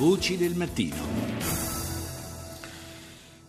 Voci del mattino.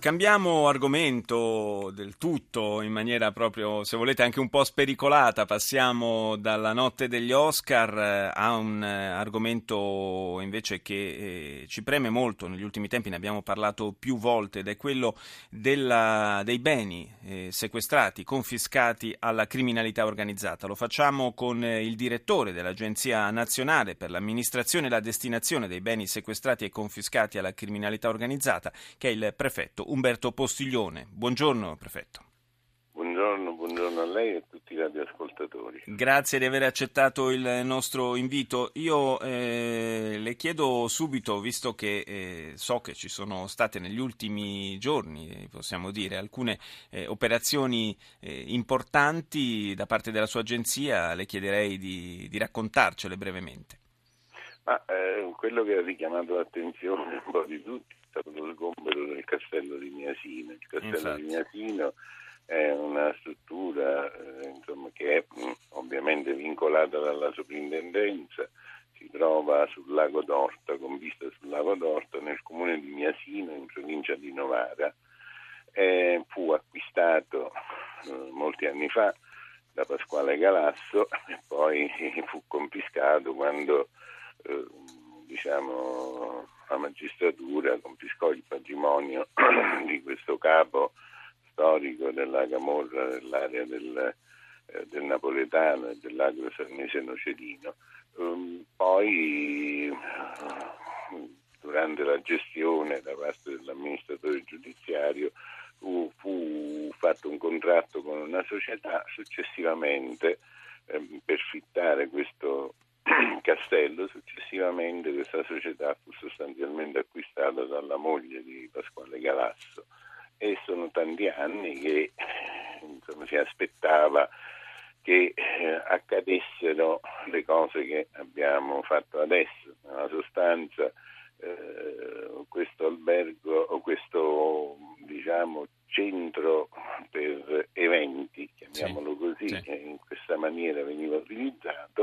Cambiamo argomento del tutto in maniera proprio, se volete, anche un po' spericolata. Passiamo dalla notte degli Oscar eh, a un eh, argomento invece che eh, ci preme molto negli ultimi tempi, ne abbiamo parlato più volte, ed è quello della, dei beni sequestrati, confiscati alla criminalità organizzata. Lo facciamo con il direttore dell'Agenzia Nazionale per l'amministrazione e la destinazione dei beni sequestrati e confiscati alla criminalità organizzata, che è il prefetto Umberto Postiglione. Buongiorno prefetto. Buongiorno, buongiorno a lei e a tutti i radioascoltatori. Grazie di aver accettato il nostro invito. Io eh, le chiedo subito, visto che eh, so che ci sono state negli ultimi giorni, possiamo dire, alcune eh, operazioni eh, importanti da parte della sua agenzia, le chiederei di, di raccontarcele brevemente. Ma, eh, quello che ha richiamato l'attenzione un po' di tutti stato lo sgombero del castello di Miasino. Il castello Infatti. di Miasino è una struttura eh, insomma, che è mh, ovviamente vincolata dalla soprintendenza, si trova sul lago d'Orta, con vista sul lago d'Orta, nel comune di Miasino, in provincia di Novara. Eh, fu acquistato eh, molti anni fa da Pasquale Galasso e poi fu confiscato quando eh, diciamo, la magistratura confiscò il patrimonio di questo capo storico della Camorra dell'area del, eh, del Napoletano e dell'agro sarnese nocedino. Um, poi durante la gestione da parte dell'amministratore giudiziario fu, fu fatto un contratto con una società, successivamente ehm, per fittare questo castello, successivamente questa società fu sostanzialmente acquistata dalla moglie di Pasquale Galasso e sono tanti anni che insomma, si aspettava che eh, accadessero le cose che abbiamo fatto adesso. Nella sostanza eh, questo albergo o questo diciamo, centro per eventi, chiamiamolo così, sì. in questa maniera veniva utilizzato,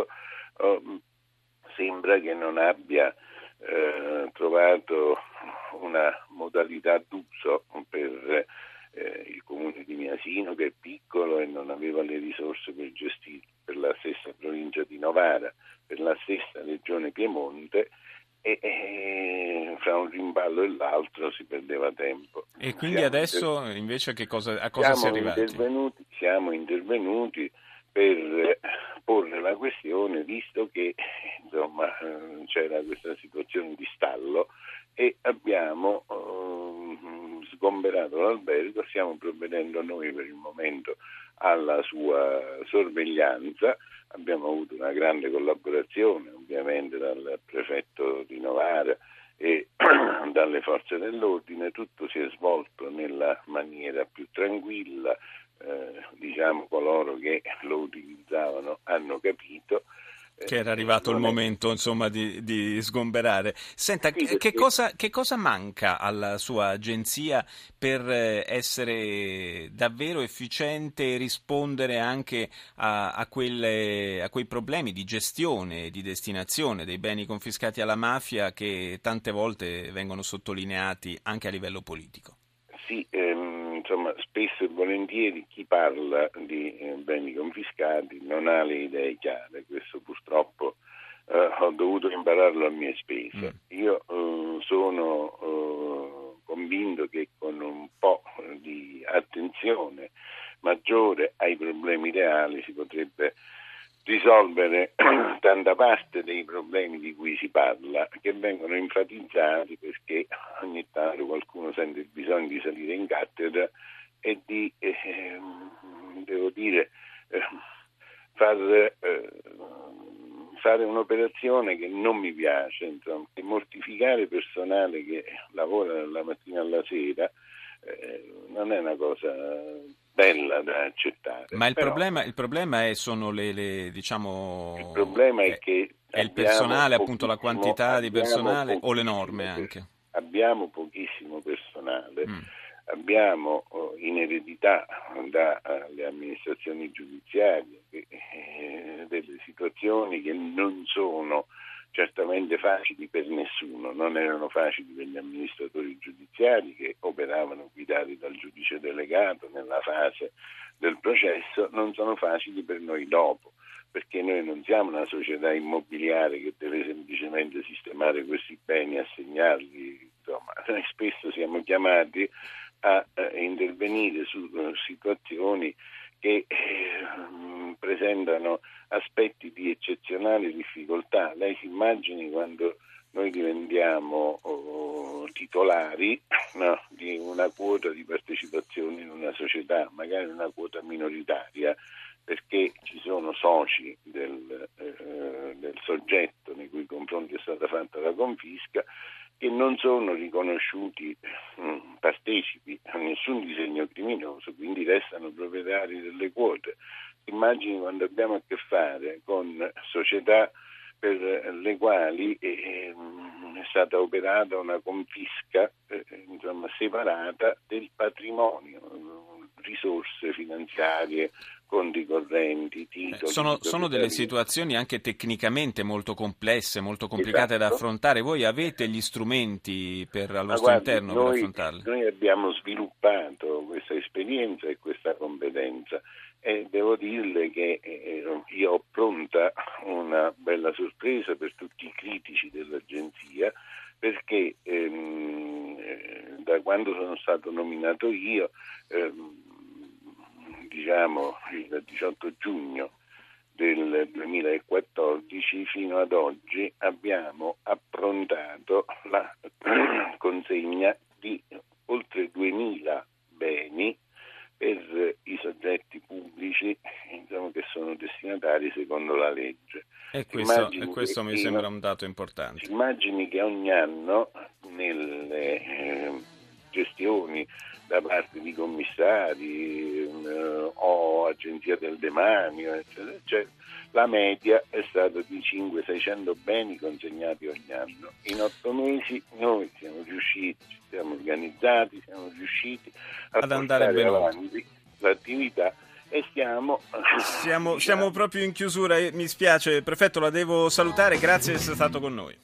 non abbia eh, trovato una modalità d'uso per eh, il comune di Miasino che è piccolo e non aveva le risorse per gestire, per la stessa provincia di Novara, per la stessa regione Piemonte e, e fra un rimballo e l'altro si perdeva tempo. E quindi Siamo adesso inter- invece che cosa, a cosa si è siamo arrivati? intervenuti, siamo intervenuti per porre la questione visto che insomma, eh, c'era questa situazione di stallo e abbiamo eh, sgomberato l'albergo, stiamo provvedendo noi per il momento alla sua sorveglianza, abbiamo avuto una grande collaborazione ovviamente dal prefetto di Novara e dalle forze dell'ordine, tutto si è svolto nella maniera più tranquilla, eh, diciamo coloro che lo utilizzavano hanno capito. Eh, Che era arrivato il momento insomma di, di sgomberare. Senta, Sì, che, cosa, che cosa manca alla sua agenzia per eh, essere davvero efficiente e rispondere anche a, a quelle- a quei problemi di gestione e di destinazione dei beni confiscati alla mafia che tante volte vengono sottolineati anche a livello politico? Sì, ehm, insomma, spesso e volentieri chi parla di eh, beni confiscati non ha le idee chiare, questo purtroppo eh, ho dovuto impararlo a mie spese. Io eh, sono eh, convinto che con un po' di attenzione maggiore ai problemi reali si potrebbe risolvere tanta parte dei problemi di cui si parla che vengono enfatizzati perché ogni tanto qualcuno sente il bisogno di salire in cattedra e di, eh, devo dire, eh, far, eh, fare un'operazione che non mi piace, insomma, che mortificare personale che lavora dalla mattina alla sera eh, non è una cosa bella da accettare. Ma il, Però- problema, il problema è, sono le, le, diciamo... il problema è eh, che è il personale, appunto la quantità di personale o le norme anche? Abbiamo pochissimo personale, Mm. abbiamo eh, in eredità dalle amministrazioni giudiziarie eh, delle situazioni che non sono certamente facili per nessuno, non erano facili per gli amministratori giudiziari che operavano guidati dal giudice delegato nella fase del processo, non sono facili per noi dopo, perché noi non siamo una società immobiliare che deve semplicemente sistemare questi beni, assegnarli, insomma, noi spesso siamo chiamati a, a intervenire su uh, situazioni che eh, presentano aspetti di eccezionale difficoltà. Lei si immagini quando noi diventiamo oh, titolari no, di una quota di partecipazione in una società, magari una quota minoritaria, perché ci sono soci del, eh, del soggetto nei cui confronti è stata fatta la confisca che non sono riconosciuti mm, partecipi a nessun disegno criminoso, quindi restano proprietari delle quote. Immagini quando abbiamo a che fare con società per le quali eh, è stata operata una confisca eh, insomma, separata del patrimonio, risorse finanziarie, conti correnti, titoli. Sono, sono, delle situazioni anche tecnicamente molto complesse, molto complicate esatto. da affrontare. Voi avete gli strumenti per, al vostro guardi, interno noi, per affrontarle? Noi abbiamo sviluppato questa esperienza e questa competenza e devo dirle che eh, io ho pronta una bella sorpresa per tutti i critici dell'agenzia perché ehm, eh, da quando sono stato nominato io ehm, diciamo il 18 giugno del 2014 fino ad oggi abbiamo approntato la consegna di oltre 2000 beni per i soggetti pubblici diciamo, che sono destinatari secondo la legge. E questo, e questo mi sembra un dato importante. Immagini che ogni anno nelle da parte di commissari eh, o agenzia del demanio, eccetera, eccetera, la media è stata di 500-600 beni consegnati ogni anno. In otto mesi noi siamo riusciti, ci siamo organizzati, siamo riusciti a ad andare avanti l'attività e stiamo... Siamo, siamo proprio in chiusura, mi spiace, prefetto la devo salutare, grazie di essere stato con noi.